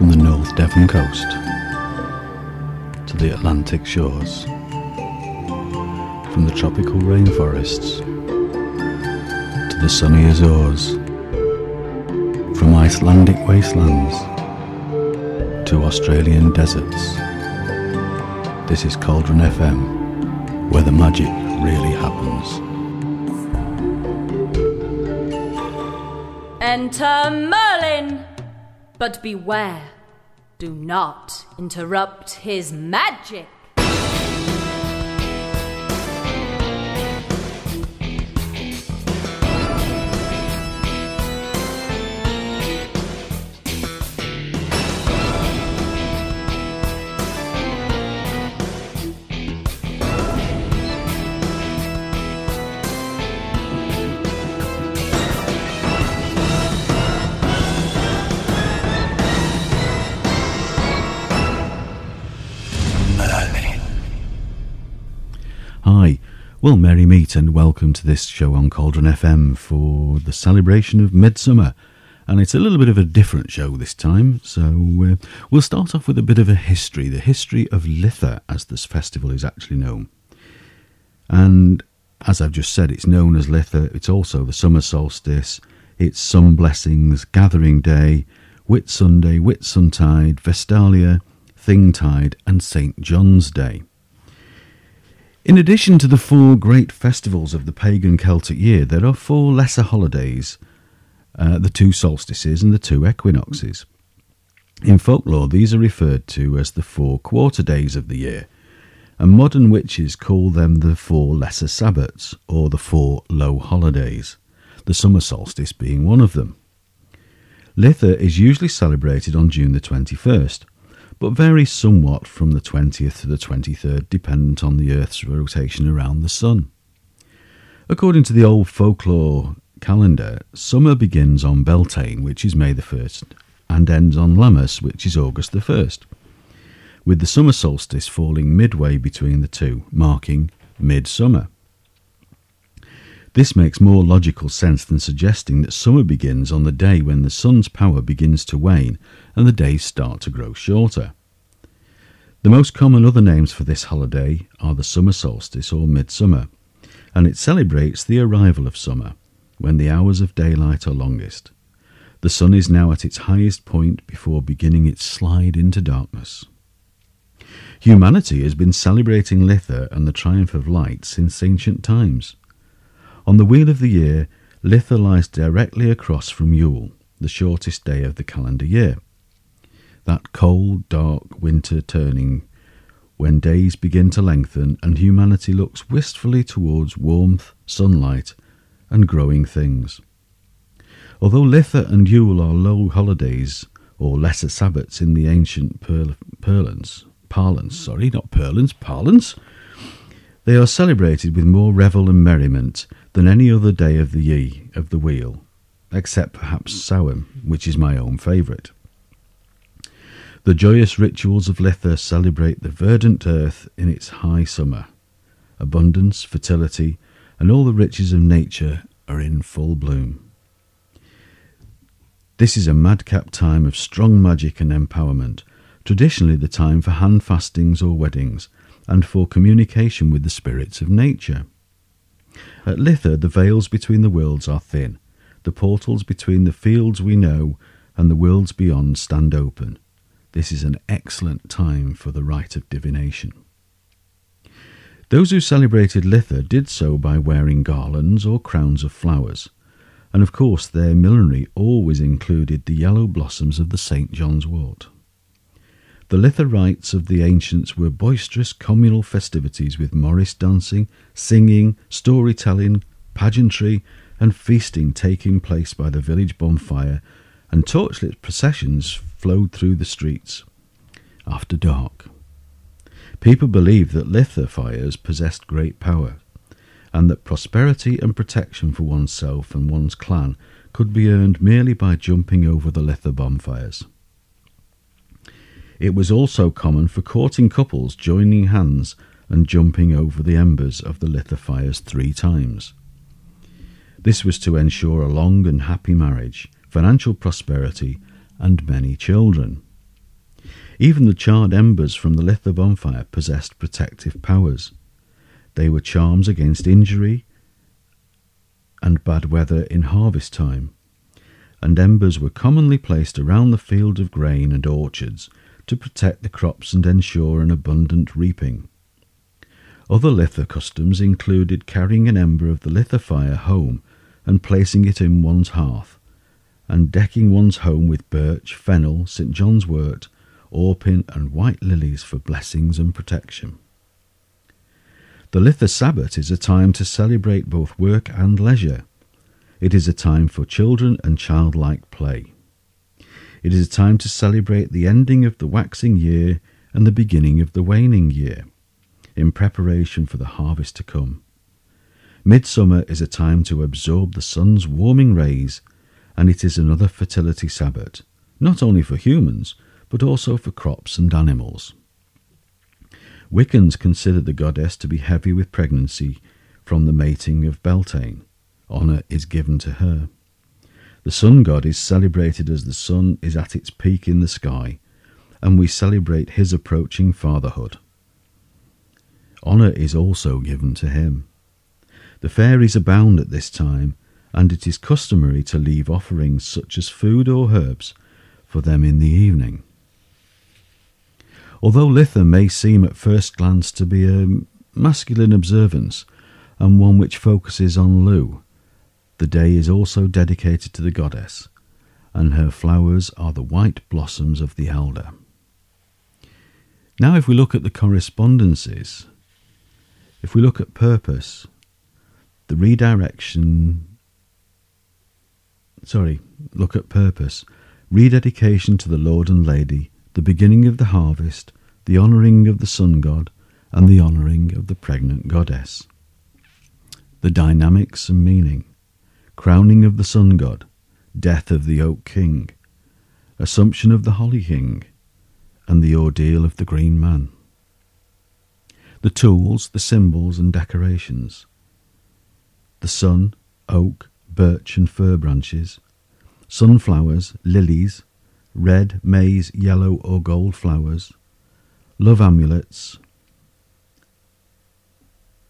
from the North Devon coast to the Atlantic shores, from the tropical rainforests to the sunny Azores, from Icelandic wastelands to Australian deserts. This is Cauldron FM, where the magic really happens. Enter! But beware, do not interrupt his magic. Well, merry meet and welcome to this show on Cauldron FM for the celebration of Midsummer. And it's a little bit of a different show this time, so uh, we'll start off with a bit of a history the history of Litha, as this festival is actually known. And as I've just said, it's known as Litha, it's also the summer solstice, it's Sun Blessings, Gathering Day, Whitsunday, Whitsuntide, Vestalia, Thingtide, and St. John's Day. In addition to the four great festivals of the pagan Celtic year, there are four lesser holidays uh, the two solstices and the two equinoxes. In folklore, these are referred to as the four quarter days of the year, and modern witches call them the four lesser sabbats or the four low holidays, the summer solstice being one of them. Litha is usually celebrated on June the 21st, but varies somewhat from the 20th to the 23rd, dependent on the Earth's rotation around the Sun. According to the old folklore calendar, summer begins on Beltane, which is May the 1st, and ends on Lammas, which is August the 1st, with the summer solstice falling midway between the two, marking midsummer. This makes more logical sense than suggesting that summer begins on the day when the sun's power begins to wane and the days start to grow shorter. The most common other names for this holiday are the summer solstice or midsummer, and it celebrates the arrival of summer, when the hours of daylight are longest. The sun is now at its highest point before beginning its slide into darkness. Humanity has been celebrating Litha and the triumph of light since ancient times. On the wheel of the year, Litha lies directly across from Yule, the shortest day of the calendar year. That cold, dark winter turning when days begin to lengthen and humanity looks wistfully towards warmth, sunlight, and growing things. Although Litha and Yule are low holidays or lesser sabbats in the ancient per- parlance, parlance, sorry, not parlance, parlance, they are celebrated with more revel and merriment than any other day of the ye of the wheel, except perhaps Samhain, which is my own favourite. The joyous rituals of Litha celebrate the verdant earth in its high summer. Abundance, fertility, and all the riches of nature are in full bloom. This is a madcap time of strong magic and empowerment, traditionally the time for hand fastings or weddings, and for communication with the spirits of nature. At Litha, the veils between the worlds are thin. The portals between the fields we know and the worlds beyond stand open. This is an excellent time for the rite of divination. Those who celebrated Litha did so by wearing garlands or crowns of flowers, and of course their millinery always included the yellow blossoms of the St. John's wort. The Litha rites of the ancients were boisterous communal festivities with morris dancing, singing, storytelling, pageantry, and feasting taking place by the village bonfire, and torchlit processions flowed through the streets after dark. People believed that Litha fires possessed great power, and that prosperity and protection for oneself and one's clan could be earned merely by jumping over the Litha bonfires. It was also common for courting couples joining hands and jumping over the embers of the Litha fires three times. This was to ensure a long and happy marriage, financial prosperity, and many children. Even the charred embers from the Litha bonfire possessed protective powers. They were charms against injury and bad weather in harvest time, and embers were commonly placed around the field of grain and orchards to protect the crops and ensure an abundant reaping. Other Litha customs included carrying an ember of the Litha fire home and placing it in one's hearth, and decking one's home with birch, fennel, St. John's wort, orpin, and white lilies for blessings and protection. The Litha Sabbat is a time to celebrate both work and leisure. It is a time for children and childlike play. It is a time to celebrate the ending of the waxing year and the beginning of the waning year, in preparation for the harvest to come. Midsummer is a time to absorb the sun's warming rays, and it is another fertility Sabbat, not only for humans, but also for crops and animals. Wiccans consider the goddess to be heavy with pregnancy from the mating of Beltane. Honour is given to her. The sun god is celebrated as the sun is at its peak in the sky, and we celebrate his approaching fatherhood. Honour is also given to him. The fairies abound at this time, and it is customary to leave offerings such as food or herbs for them in the evening. Although Litha may seem at first glance to be a masculine observance and one which focuses on Lugh, the day is also dedicated to the goddess, and her flowers are the white blossoms of the elder. Now, if we look at the correspondences, if we look at purpose, the redirection, sorry, look at purpose, rededication to the Lord and Lady, the beginning of the harvest, the honouring of the sun god, and the honouring of the pregnant goddess. The dynamics and meaning, crowning of the sun god, death of the oak king, assumption of the holly king, and the ordeal of the green man. The tools, the symbols, and decorations. The sun, oak, birch, and fir branches, sunflowers, lilies, red, maize, yellow, or gold flowers, love amulets,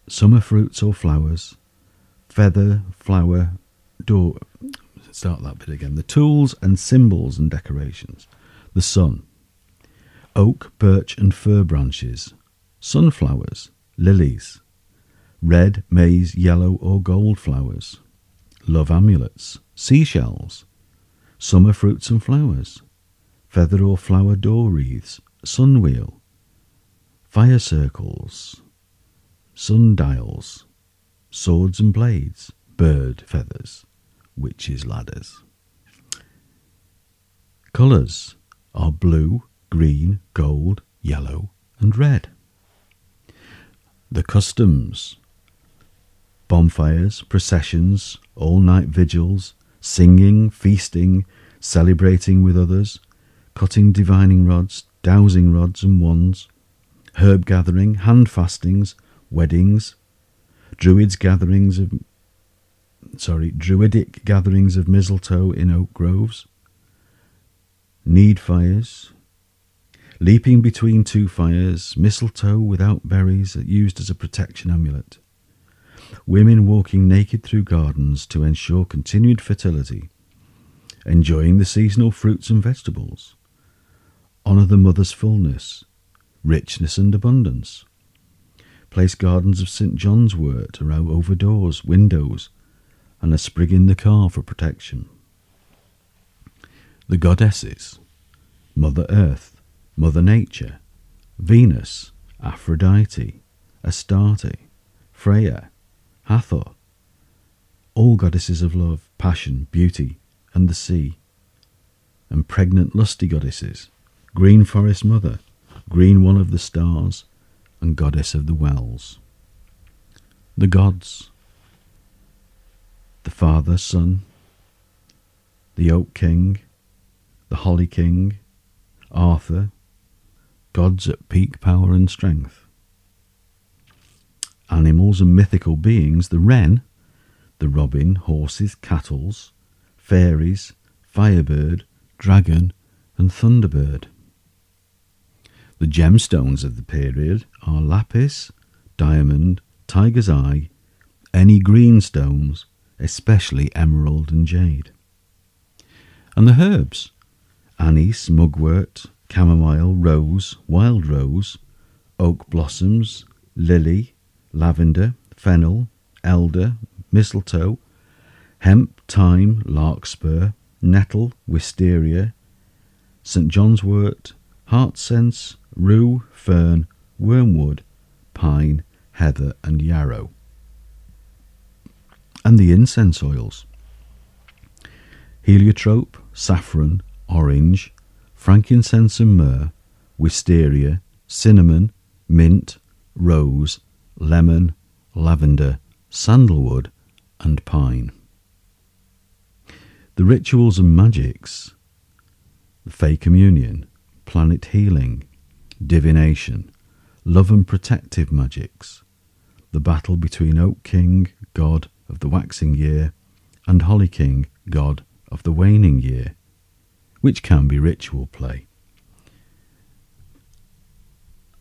summer fruits or flowers, feather, flower, door. Start that bit again. The tools and symbols and decorations. The sun, oak, birch, and fir branches, sunflowers, lilies, red, maize, yellow, or gold flowers, love amulets, seashells, summer fruits and flowers, feather or flower door wreaths, sun wheel, fire circles, sundials, swords and blades, bird feathers, witches' ladders. Colours are blue, green, gold, yellow, and red. The customs bonfires, processions, all night vigils, singing, feasting, celebrating with others, cutting divining rods, dowsing rods and wands, herb gathering, hand fastings, weddings, druids gatherings of sorry, druidic gatherings of mistletoe in oak groves, need fires, leaping between two fires, mistletoe without berries used as a protection amulet, women walking naked through gardens to ensure continued fertility, enjoying the seasonal fruits and vegetables, honour the mother's fullness, richness and abundance. Place gardens of St. John's wort around over doors, windows, and a sprig in the car for protection. The goddesses Mother Earth, Mother Nature, Venus, Aphrodite, Astarte, Freya, Hathor, all goddesses of love, passion, beauty, and the sea, and pregnant lusty goddesses, Green Forest Mother, Green One of the Stars, and Goddess of the Wells. The gods, the Father, Son, the Oak King, the Holly King, Arthur, gods at peak power and strength. Animals and mythical beings, the wren, the robin, horses, cattles, fairies, firebird, dragon, and thunderbird. The gemstones of the period are lapis, diamond, tiger's eye, any green stones, especially emerald and jade. And the herbs anise, mugwort, chamomile, rose, wild rose, oak blossoms, lily, lavender, fennel, elder, mistletoe, hemp, thyme, larkspur, nettle, wisteria, St. John's wort, heartsease, rue, fern, wormwood, pine, heather, and yarrow. And the incense oils heliotrope, saffron, orange, frankincense and myrrh, wisteria, cinnamon, mint, rose, lemon, lavender, sandalwood, and pine. The rituals and magics, the Fey Communion, planet healing, divination, love and protective magics, the battle between Oak King, god of the waxing year, and Holly King, god of the waning year, which can be ritual play.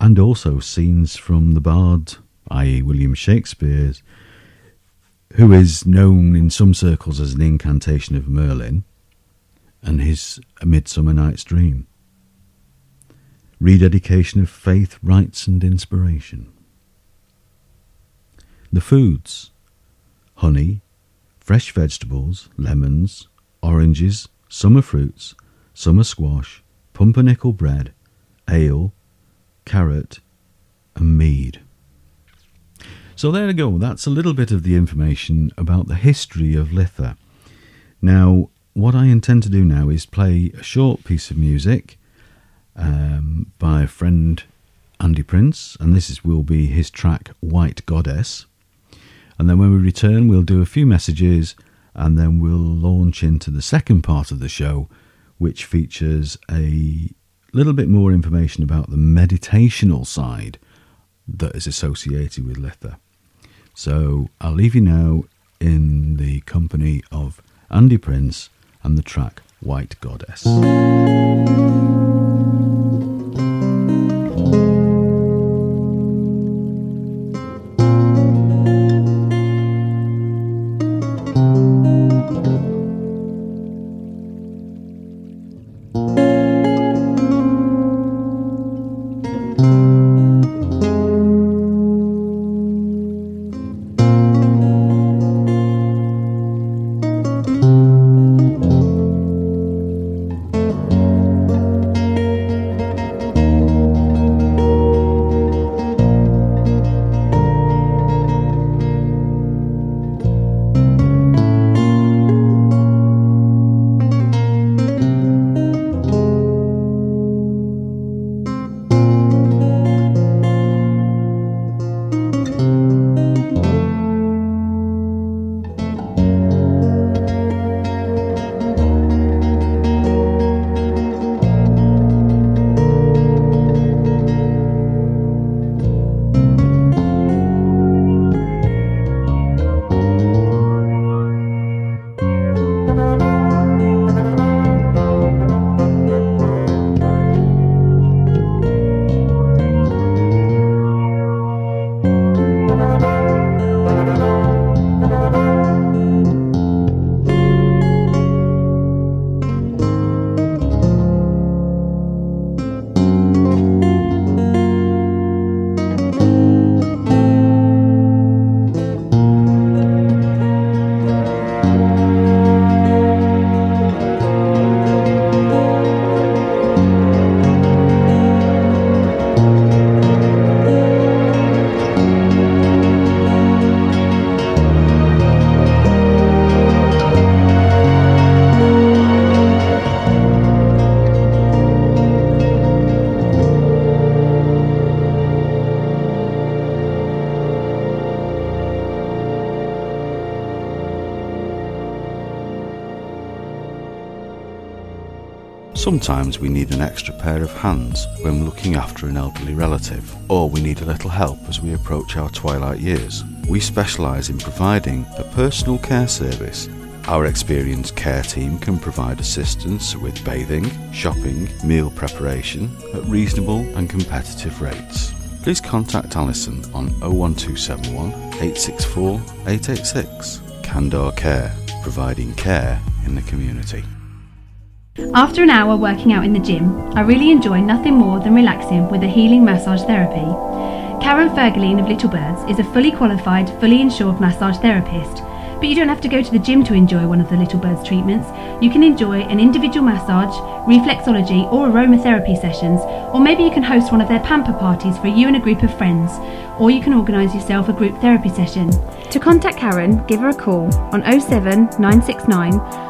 And also scenes from the bard, i.e., William Shakespeare's, who is known in some circles as an incantation of Merlin, and his A Midsummer Night's Dream. Rededication of faith, rites, and inspiration. The foods honey, fresh vegetables, lemons, oranges, summer fruits, summer squash, pumpernickel bread, ale, carrot, and mead. So there we go. That's a little bit of the information about the history of Litha. Now, what I intend to do now is play a short piece of music um, by a friend Andy Prince, and this is, will be his track White Goddess. And then when we return, we'll do a few messages and then we'll launch into the second part of the show, which features a little bit more information about the meditational side that is associated with Litha. So I'll leave you now in the company of Andy Prince and the track White Goddess. Sometimes we need an extra pair of hands when looking after an elderly relative, or we need a little help as we approach our twilight years. We specialise in providing a personal care service Our experienced care team can provide assistance with bathing, shopping, meal preparation at reasonable and competitive rates. Please contact Alison on 01271 864 886. Candor Care, providing care in the community. After an hour working out in the gym, I really enjoy nothing more than relaxing with a healing massage therapy. Karen Fergaline of Little Birds is a fully qualified, fully insured massage therapist. But you don't have to go to the gym to enjoy one of the Little Birds treatments. You can enjoy an individual massage, reflexology, or aromatherapy sessions, or maybe you can host one of their pamper parties for you and a group of friends, or you can organise yourself a group therapy session. To contact Karen, give her a call on 07 969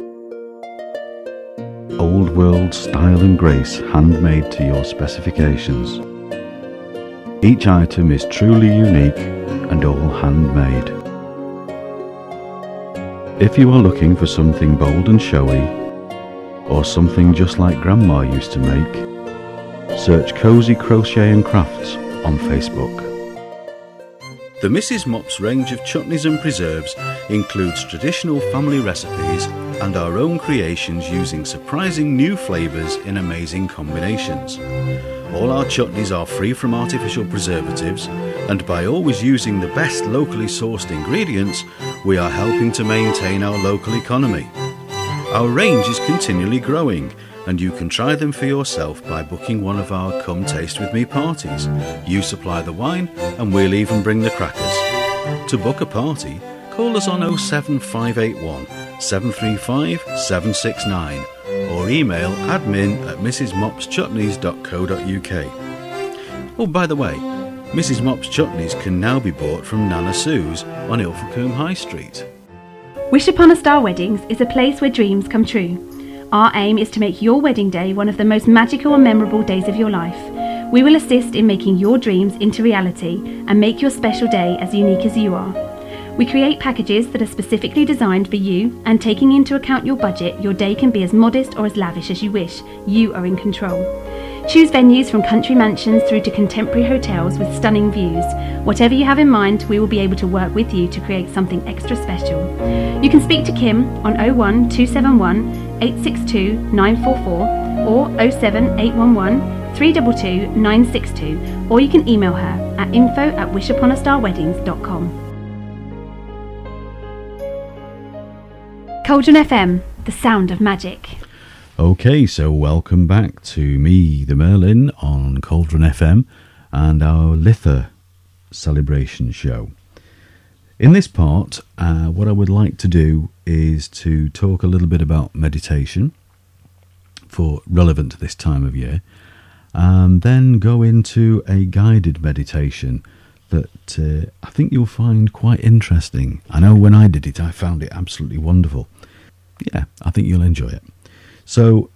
Old world style and grace handmade to your specifications. Each item is truly unique and all handmade. If you are looking for something bold and showy, or something just like Grandma used to make, search Cozy Crochet and Crafts on Facebook. The Mrs. Mops range of chutneys and preserves includes traditional family recipes and our own creations using surprising new flavours in amazing combinations. All our chutneys are free from artificial preservatives, and by always using the best locally sourced ingredients, we are helping to maintain our local economy. Our range is continually growing, and you can try them for yourself by booking one of our Come Taste With Me parties. You supply the wine, and we'll even bring the crackers. To book a party, call us on 07581 735 769 or email admin at mrsmopschutneys.co.uk. Oh, by the way, Mrs. Mop's chutneys can now be bought from Nana Sue's on Ilfracombe High Street. Wish Upon a Star Weddings is a place where dreams come true. Our aim is to make your wedding day one of the most magical and memorable days of your life. We will assist in making your dreams into reality and make your special day as unique as you are. We create packages that are specifically designed for you, and taking into account your budget, your day can be as modest or as lavish as you wish. You are in control. Choose venues from country mansions through to contemporary hotels with stunning views. Whatever you have in mind, we will be able to work with you to create something extra special. You can speak to Kim on 01 271 862 944 or 07 811 322 962, or you can email her at info at wishuponastarweddings.com. Cauldron FM, the sound of magic. Okay, so welcome back to me, the Merlin, on Cauldron FM and our Litha celebration show. In this part, uh, what I would like to do is to talk a little bit about meditation for relevant to this time of year, and then go into a guided meditation that uh, I think you'll find quite interesting. I know when I did it, I found it absolutely wonderful. Yeah, I think you'll enjoy it. So,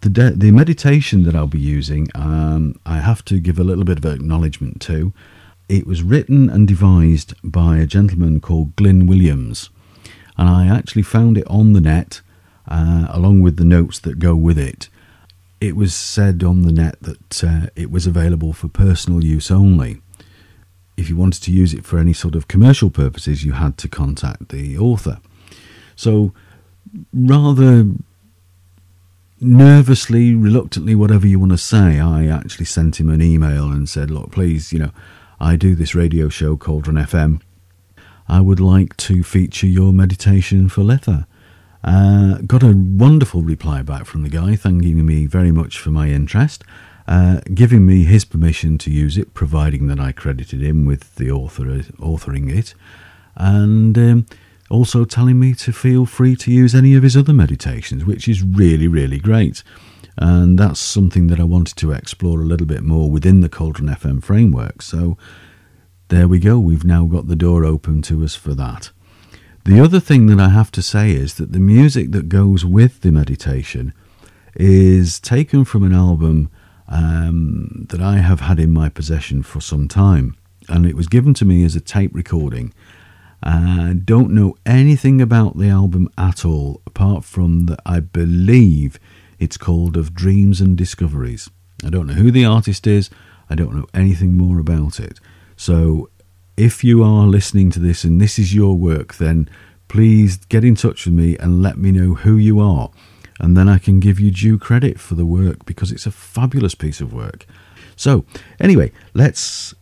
the de- the meditation that I'll be using, um, I have to give a little bit of acknowledgement to. It was written and devised by a gentleman called Glyn Williams, and I actually found it on the net uh, along with the notes that go with it. It was said on the net that uh, it was available for personal use only. If you wanted to use it for any sort of commercial purposes, you had to contact the author. So, rather nervously, reluctantly, whatever you want to say, I actually sent him an email and said, Look, please, you know, I do this radio show, Cauldron FM. I would like to feature your meditation for Litha. Uh, got a wonderful reply back from the guy, thanking me very much for my interest, uh, giving me his permission to use it, providing that I credited him with the author authoring it, and um, also telling me to feel free to use any of his other meditations, which is really, really great. And that's something that I wanted to explore a little bit more within the Cauldron FM framework. So there we go, we've now got the door open to us for that. The other thing that I have to say is that the music that goes with the meditation is taken from an album um, that I have had in my possession for some time, and it was given to me as a tape recording. I don't know anything about the album at all, apart from that I believe it's called Of Dreams and Discoveries. I don't know who the artist is, I don't know anything more about it. So if you are listening to this and this is your work, then please get in touch with me and let me know who you are. And then I can give you due credit for the work because it's a fabulous piece of work. So, anyway, let's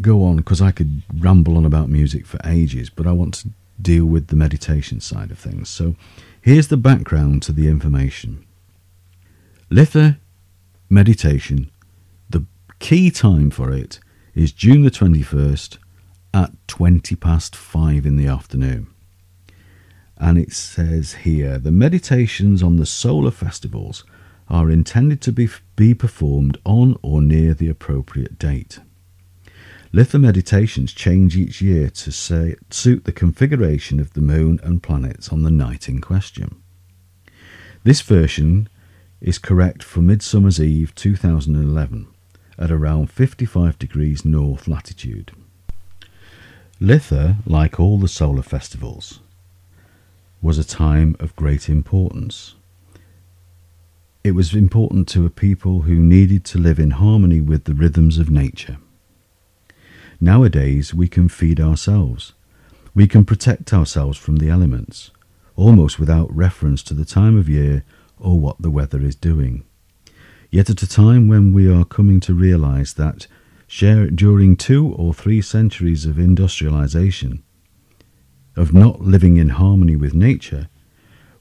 go on because I could ramble on about music for ages, but I want to deal with the meditation side of things. So, here's the background to the information. Litha meditation, the key time for it is June the 21st at 20 past 5 in the afternoon. And it says here the meditations on the solar festivals are intended to be, be performed on or near the appropriate date. Litha meditations change each year to say, suit the configuration of the moon and planets on the night in question. This version is correct for Midsummer's Eve 2011 at around 55 degrees north latitude. Litha, like all the solar festivals, was a time of great importance. It was important to a people who needed to live in harmony with the rhythms of nature. Nowadays, we can feed ourselves. We can protect ourselves from the elements, almost without reference to the time of year or what the weather is doing. Yet at a time when we are coming to realize that share, during two or three centuries of industrialization, of not living in harmony with nature,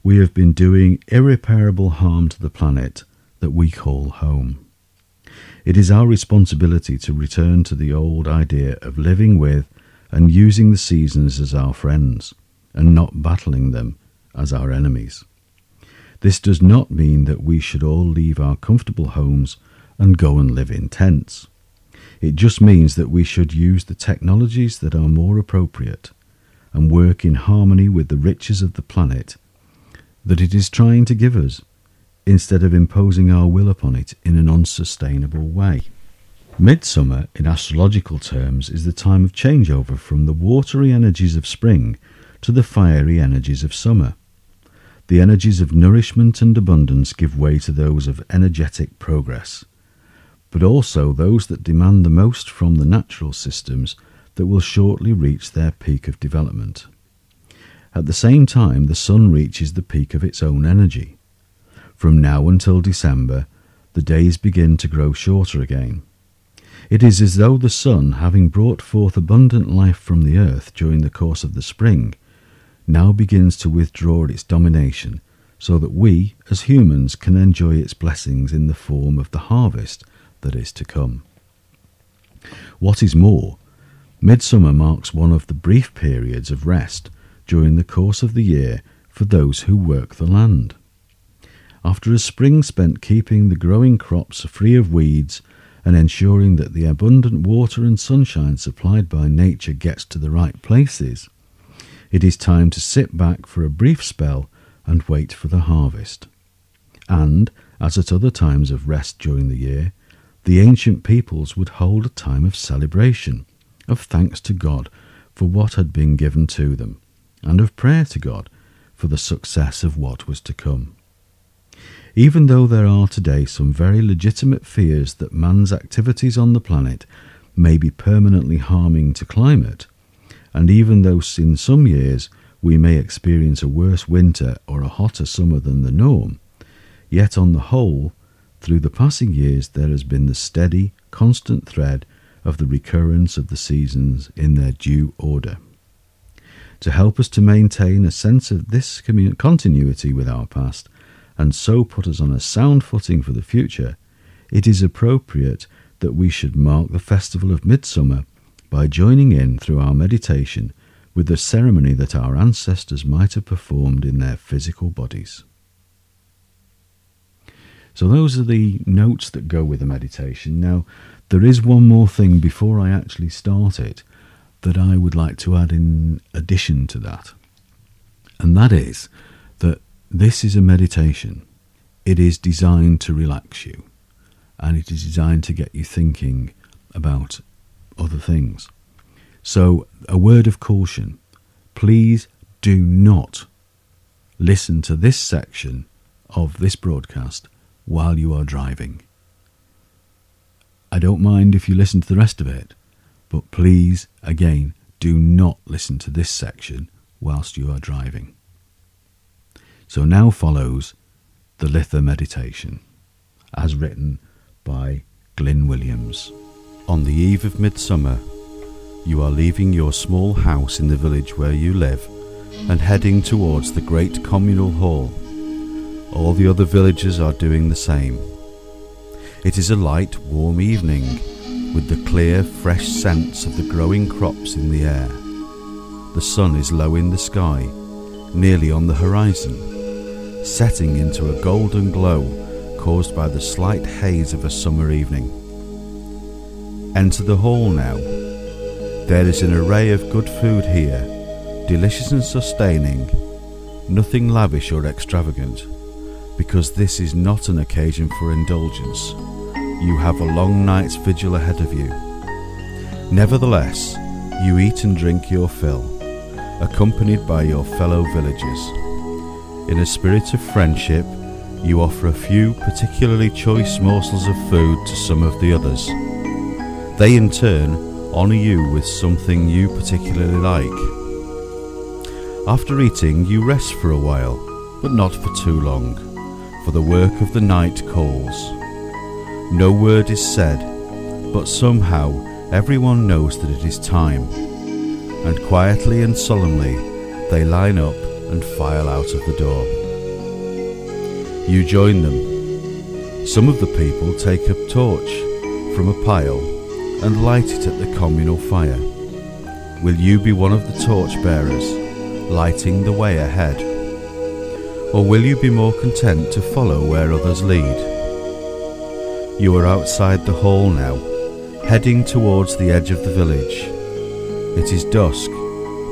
we have been doing irreparable harm to the planet that we call home. It is our responsibility to return to the old idea of living with and using the seasons as our friends and not battling them as our enemies. This does not mean that we should all leave our comfortable homes and go and live in tents. It just means that we should use the technologies that are more appropriate and work in harmony with the riches of the planet that it is trying to give us, instead of imposing our will upon it in an unsustainable way. Midsummer, in astrological terms, is the time of changeover from the watery energies of spring to the fiery energies of summer. The energies of nourishment and abundance give way to those of energetic progress, but also those that demand the most from the natural systems that will shortly reach their peak of development. At the same time, the sun reaches the peak of its own energy. From now until December, the days begin to grow shorter again. It is as though the sun, having brought forth abundant life from the earth during the course of the spring, now begins to withdraw its domination so that we, as humans, can enjoy its blessings in the form of the harvest that is to come. What is more, midsummer marks one of the brief periods of rest during the course of the year for those who work the land. After a spring spent keeping the growing crops free of weeds and ensuring that the abundant water and sunshine supplied by nature gets to the right places, it is time to sit back for a brief spell and wait for the harvest. And, as at other times of rest during the year, the ancient peoples would hold a time of celebration, of thanks to God for what had been given to them, and of prayer to God for the success of what was to come. Even though there are today some very legitimate fears that man's activities on the planet may be permanently harming to climate, and even though in some years we may experience a worse winter or a hotter summer than the norm, yet on the whole, through the passing years there has been the steady, constant thread of the recurrence of the seasons in their due order. To help us to maintain a sense of this continuity with our past, and so put us on a sound footing for the future, it is appropriate that we should mark the festival of Midsummer by joining in through our meditation with the ceremony that our ancestors might have performed in their physical bodies. So, those are the notes that go with the meditation. Now, there is one more thing before I actually start it that I would like to add in addition to that, and that is this is a meditation. It is designed to relax you, and it is designed to get you thinking about other things. So, a word of caution please do not listen to this section of this broadcast while you are driving. I don't mind if you listen to the rest of it, but please, again, do not listen to this section whilst you are driving. So now follows the Litha meditation, as written by Glyn Williams. On the eve of midsummer, you are leaving your small house in the village where you live and heading towards the great communal hall. All the other villagers are doing the same. It is a light, warm evening with the clear, fresh scents of the growing crops in the air. The sun is low in the sky, nearly on the horizon, setting into a golden glow caused by the slight haze of a summer evening. Enter the hall now there is an array of good food here, delicious and sustaining, nothing lavish or extravagant, because this is not an occasion for indulgence. You have a long night's vigil ahead of you. Nevertheless, you eat and drink your fill, accompanied by your fellow villagers. In a spirit of friendship, you offer a few particularly choice morsels of food to some of the others. They in turn honour you with something you particularly like. After eating, you rest for a while, but not for too long, for the work of the night calls. No word is said, but somehow everyone knows that it is time, and quietly and solemnly they line up and file out of the door. You join them. Some of the people take a torch from a pile and light it at the communal fire. Will you be one of the torchbearers, lighting the way ahead? Or will you be more content to follow where others lead? You are outside the hall now, heading towards the edge of the village. It is dusk,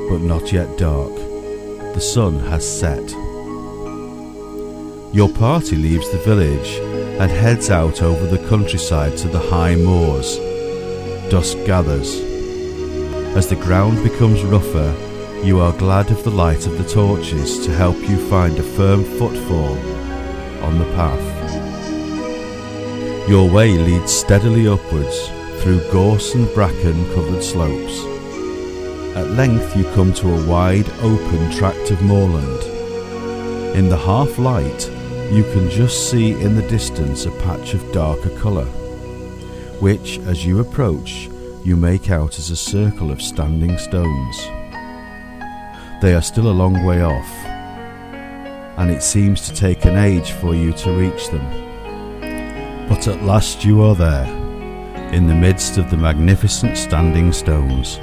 but not yet dark. The sun has set. Your party leaves the village and heads out over the countryside to the high moors dusk gathers. As the ground becomes rougher, you are glad of the light of the torches to help you find a firm footfall on the path. Your way leads steadily upwards through gorse and bracken covered slopes. At length you come to a wide open tract of moorland. In the half light, you can just see in the distance a patch of darker colour which, as you approach, you make out as a circle of standing stones. They are still a long way off, and it seems to take an age for you to reach them. But at last you are there, in the midst of the magnificent standing stones.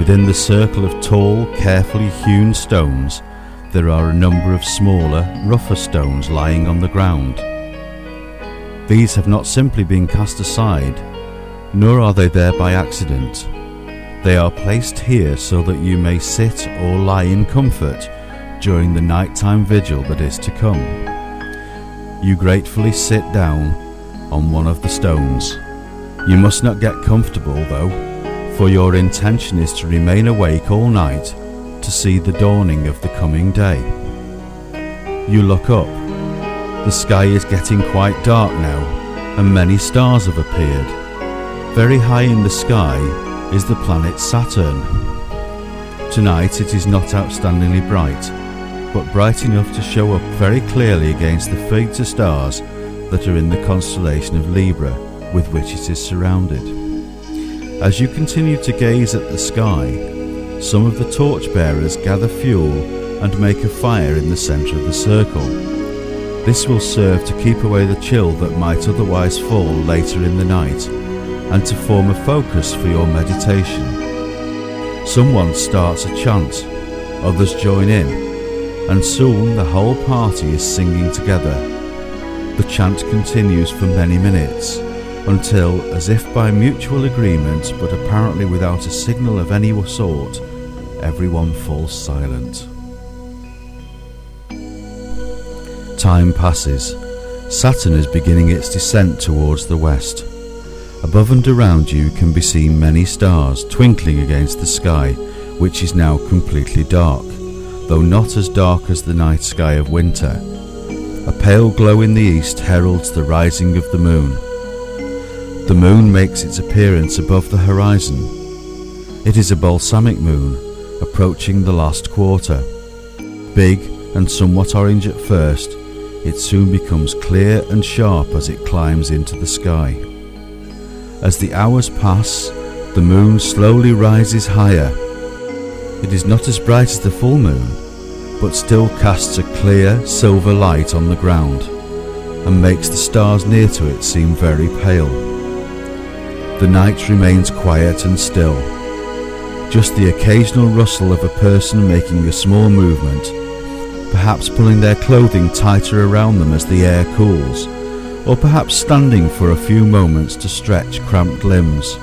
Within the circle of tall, carefully hewn stones, there are a number of smaller, rougher stones lying on the ground these have not simply been cast aside, nor are they there by accident. They are placed here so that you may sit or lie in comfort during the nighttime vigil that is to come. You gratefully sit down on one of the stones. You must not get comfortable though, for your intention is to remain awake all night to see the dawning of the coming day. You look up the sky is getting quite dark now, and many stars have appeared. Very high in the sky is the planet Saturn. Tonight it is not outstandingly bright, but bright enough to show up very clearly against the fainter stars that are in the constellation of Libra with which it is surrounded. As you continue to gaze at the sky, some of the torchbearers gather fuel and make a fire in the centre of the circle. This will serve to keep away the chill that might otherwise fall later in the night and to form a focus for your meditation. Someone starts a chant, others join in, and soon the whole party is singing together. The chant continues for many minutes until, as if by mutual agreement but apparently without a signal of any sort, everyone falls silent. Time passes, Saturn is beginning its descent towards the west. Above and around you can be seen many stars twinkling against the sky, which is now completely dark, though not as dark as the night sky of winter. A pale glow in the east heralds the rising of the moon. The moon makes its appearance above the horizon. It is a balsamic moon, approaching the last quarter. Big and somewhat orange at first, it soon becomes clear and sharp as it climbs into the sky. As the hours pass, the moon slowly rises higher. It is not as bright as the full moon, but still casts a clear silver light on the ground and makes the stars near to it seem very pale. The night remains quiet and still. Just the occasional rustle of a person making a small movement perhaps pulling their clothing tighter around them as the air cools, or perhaps standing for a few moments to stretch cramped limbs.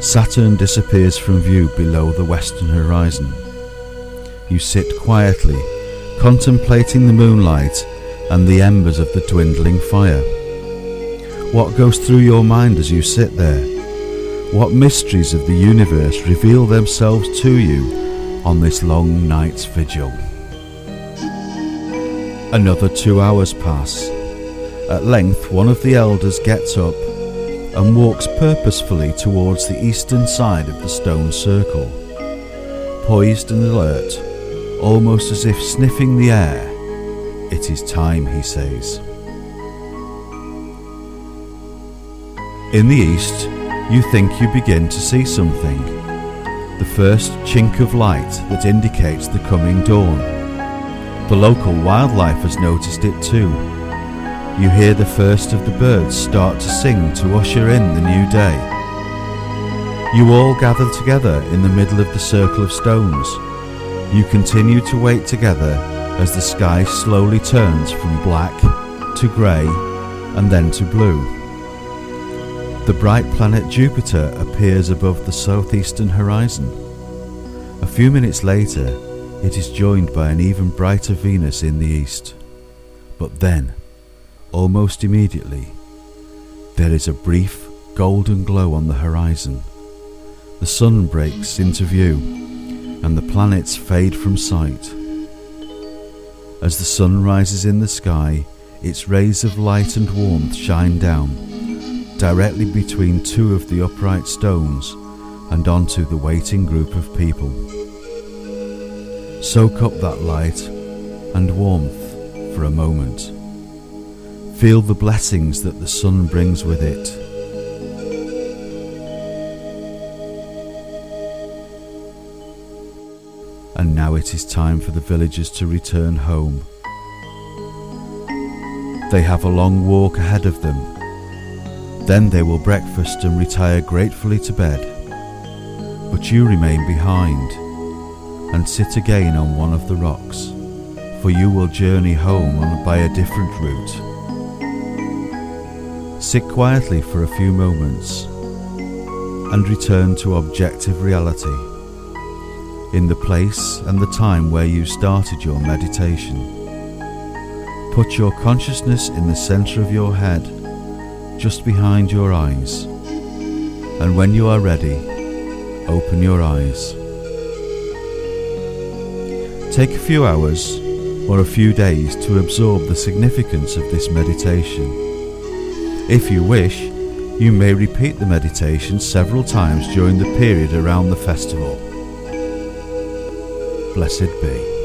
Saturn disappears from view below the western horizon. You sit quietly, contemplating the moonlight and the embers of the dwindling fire. What goes through your mind as you sit there? What mysteries of the universe reveal themselves to you on this long night's vigil? Another two hours pass. At length, one of the elders gets up and walks purposefully towards the eastern side of the stone circle. Poised and alert, almost as if sniffing the air, it is time, he says. In the east, you think you begin to see something. The first chink of light that indicates the coming dawn. The local wildlife has noticed it too. You hear the first of the birds start to sing to usher in the new day. You all gather together in the middle of the circle of stones. You continue to wait together as the sky slowly turns from black to grey and then to blue. The bright planet Jupiter appears above the southeastern horizon. A few minutes later, it is joined by an even brighter Venus in the east. But then, almost immediately, there is a brief golden glow on the horizon. The sun breaks into view, and the planets fade from sight. As the sun rises in the sky, its rays of light and warmth shine down, directly between two of the upright stones and onto the waiting group of people. Soak up that light and warmth for a moment. Feel the blessings that the sun brings with it. And now it is time for the villagers to return home. They have a long walk ahead of them. Then they will breakfast and retire gratefully to bed. But you remain behind and sit again on one of the rocks, for you will journey home by a different route. Sit quietly for a few moments and return to objective reality in the place and the time where you started your meditation. Put your consciousness in the center of your head, just behind your eyes, and when you are ready, open your eyes. Take a few hours or a few days to absorb the significance of this meditation. If you wish, you may repeat the meditation several times during the period around the festival. Blessed be.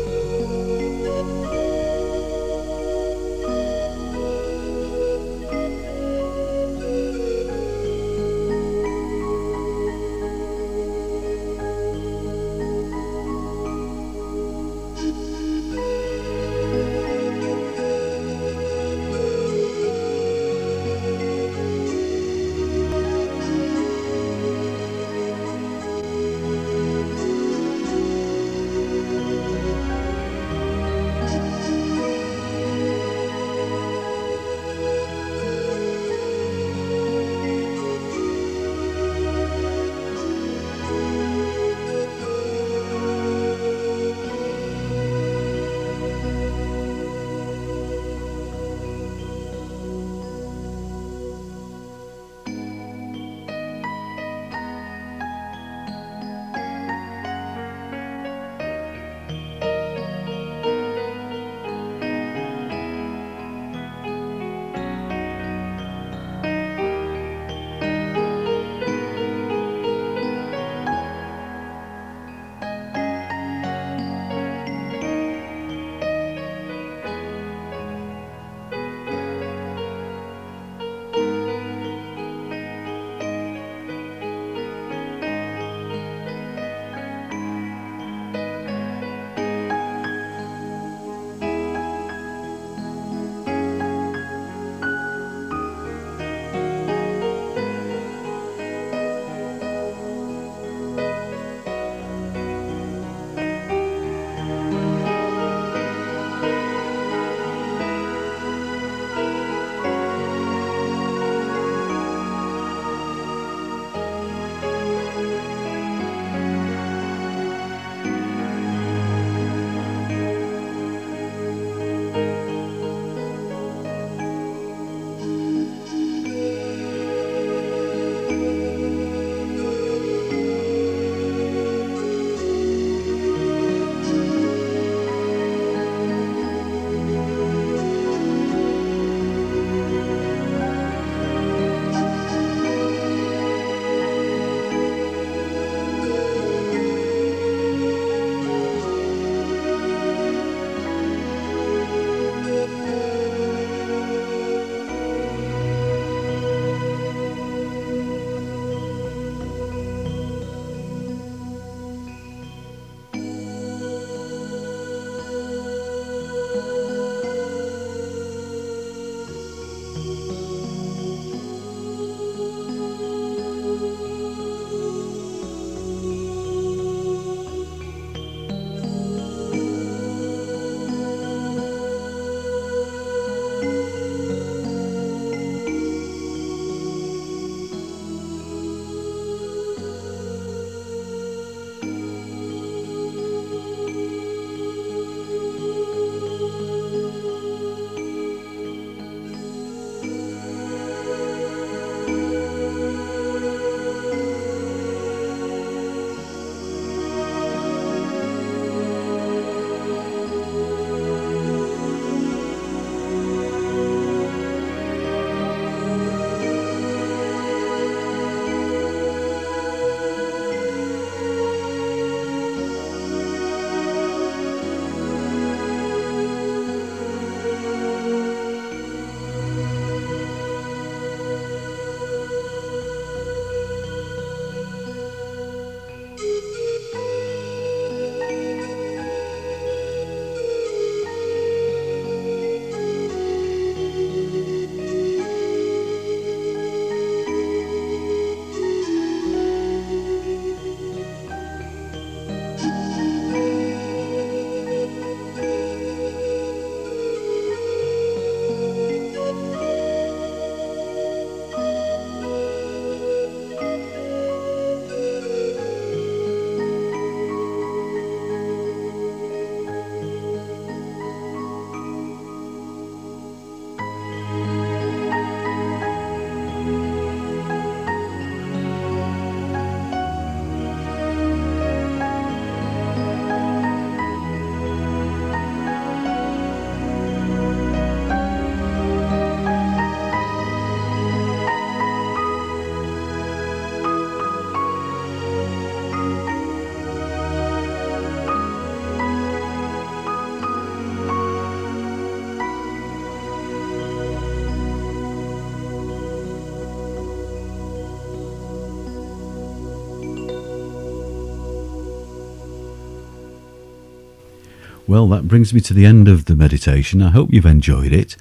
Well, that brings me to the end of the meditation. I hope you've enjoyed it.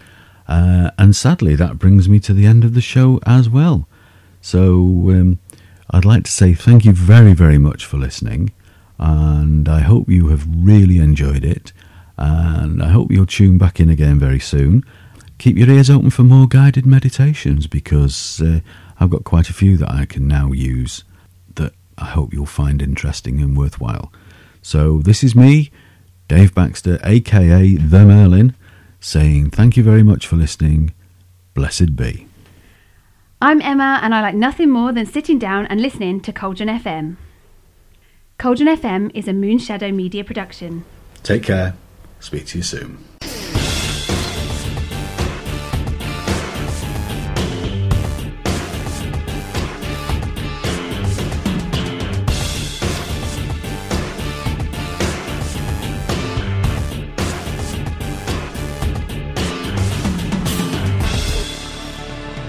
Uh, and sadly, that brings me to the end of the show as well. So um, I'd like to say thank you very, very much for listening. And I hope you have really enjoyed it. And I hope you'll tune back in again very soon. Keep your ears open for more guided meditations because uh, I've got quite a few that I can now use that I hope you'll find interesting and worthwhile. So, this is me, Dave Baxter, aka The Merlin, saying thank you very much for listening. Blessed be. I'm Emma, and I like nothing more than sitting down and listening to Cauldron FM. Cauldron FM is a Moonshadow Media production. Take care. Speak to you soon.